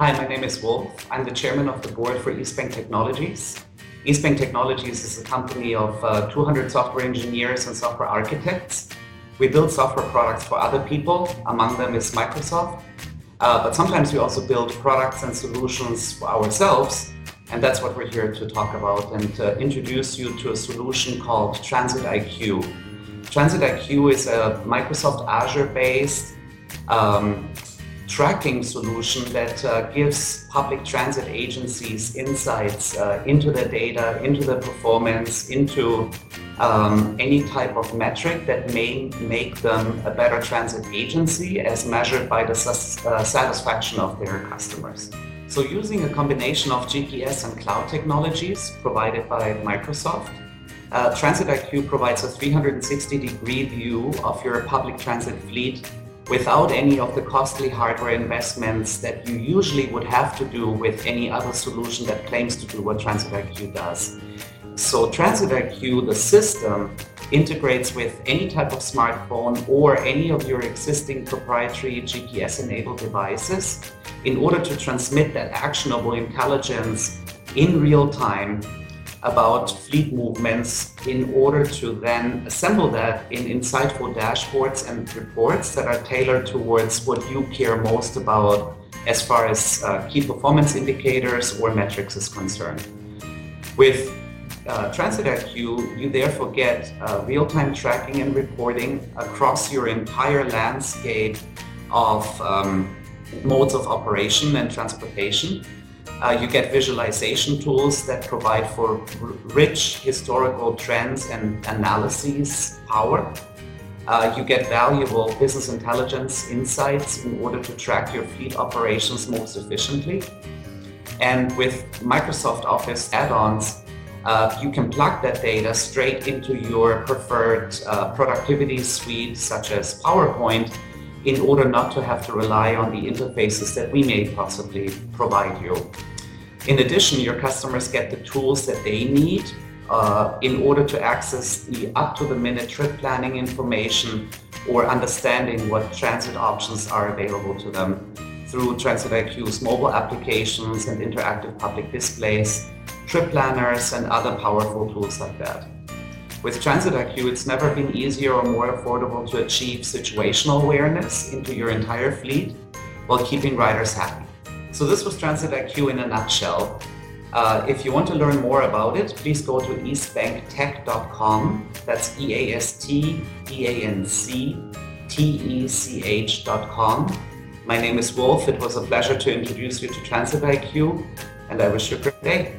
Hi, my name is Wolf. I'm the chairman of the board for EastBanc Technologies. EastBanc Technologies is a company of uh, 200 software engineers and software architects. We build software products for other people, among them is Microsoft. Uh, but sometimes we also build products and solutions for ourselves, and that's what we're here to talk about and introduce you to a solution called Transit IQ. Transit IQ is a Microsoft Azure based um, tracking solution that uh, gives public transit agencies insights uh, into the data, into the performance, into um, any type of metric that may make them a better transit agency as measured by the uh, satisfaction of their customers. So, using a combination of GPS and cloud technologies provided by Microsoft, uh, Transit IQ provides a 360 degree view of your public transit fleet without any of the costly hardware investments that you usually would have to do with any other solution that claims to do what Transit does. So Transit the system, integrates with any type of smartphone or any of your existing proprietary GPS-enabled devices in order to transmit that actionable intelligence in real time about fleet movements in order to then assemble that in insightful dashboards and reports that are tailored towards what you care most about as far as uh, key performance indicators or metrics is concerned. With uh, Transit IQ, you therefore get uh, real-time tracking and reporting across your entire landscape of um, modes of operation and transportation uh, you get visualization tools that provide for rich historical trends and analyses power. Uh, you get valuable business intelligence insights in order to track your fleet operations most efficiently. And with Microsoft Office add ons, uh, you can plug that data straight into your preferred uh, productivity suite, such as PowerPoint, in order not to have to rely on the interfaces that we may possibly provide you. In addition, your customers get the tools that they need uh, in order to access the up to the minute trip planning information or understanding what transit options are available to them through Transit IQ's mobile applications and interactive public displays, trip planners, and other powerful tools like that. With Transit IQ, it's never been easier or more affordable to achieve situational awareness into your entire fleet while keeping riders happy. So this was Transit IQ in a nutshell. Uh, if you want to learn more about it, please go to eastbanctech.com. That's E A S T B A N C T E C H.com. My name is Wolf. It was a pleasure to introduce you to Transit IQ, and I wish you a great day.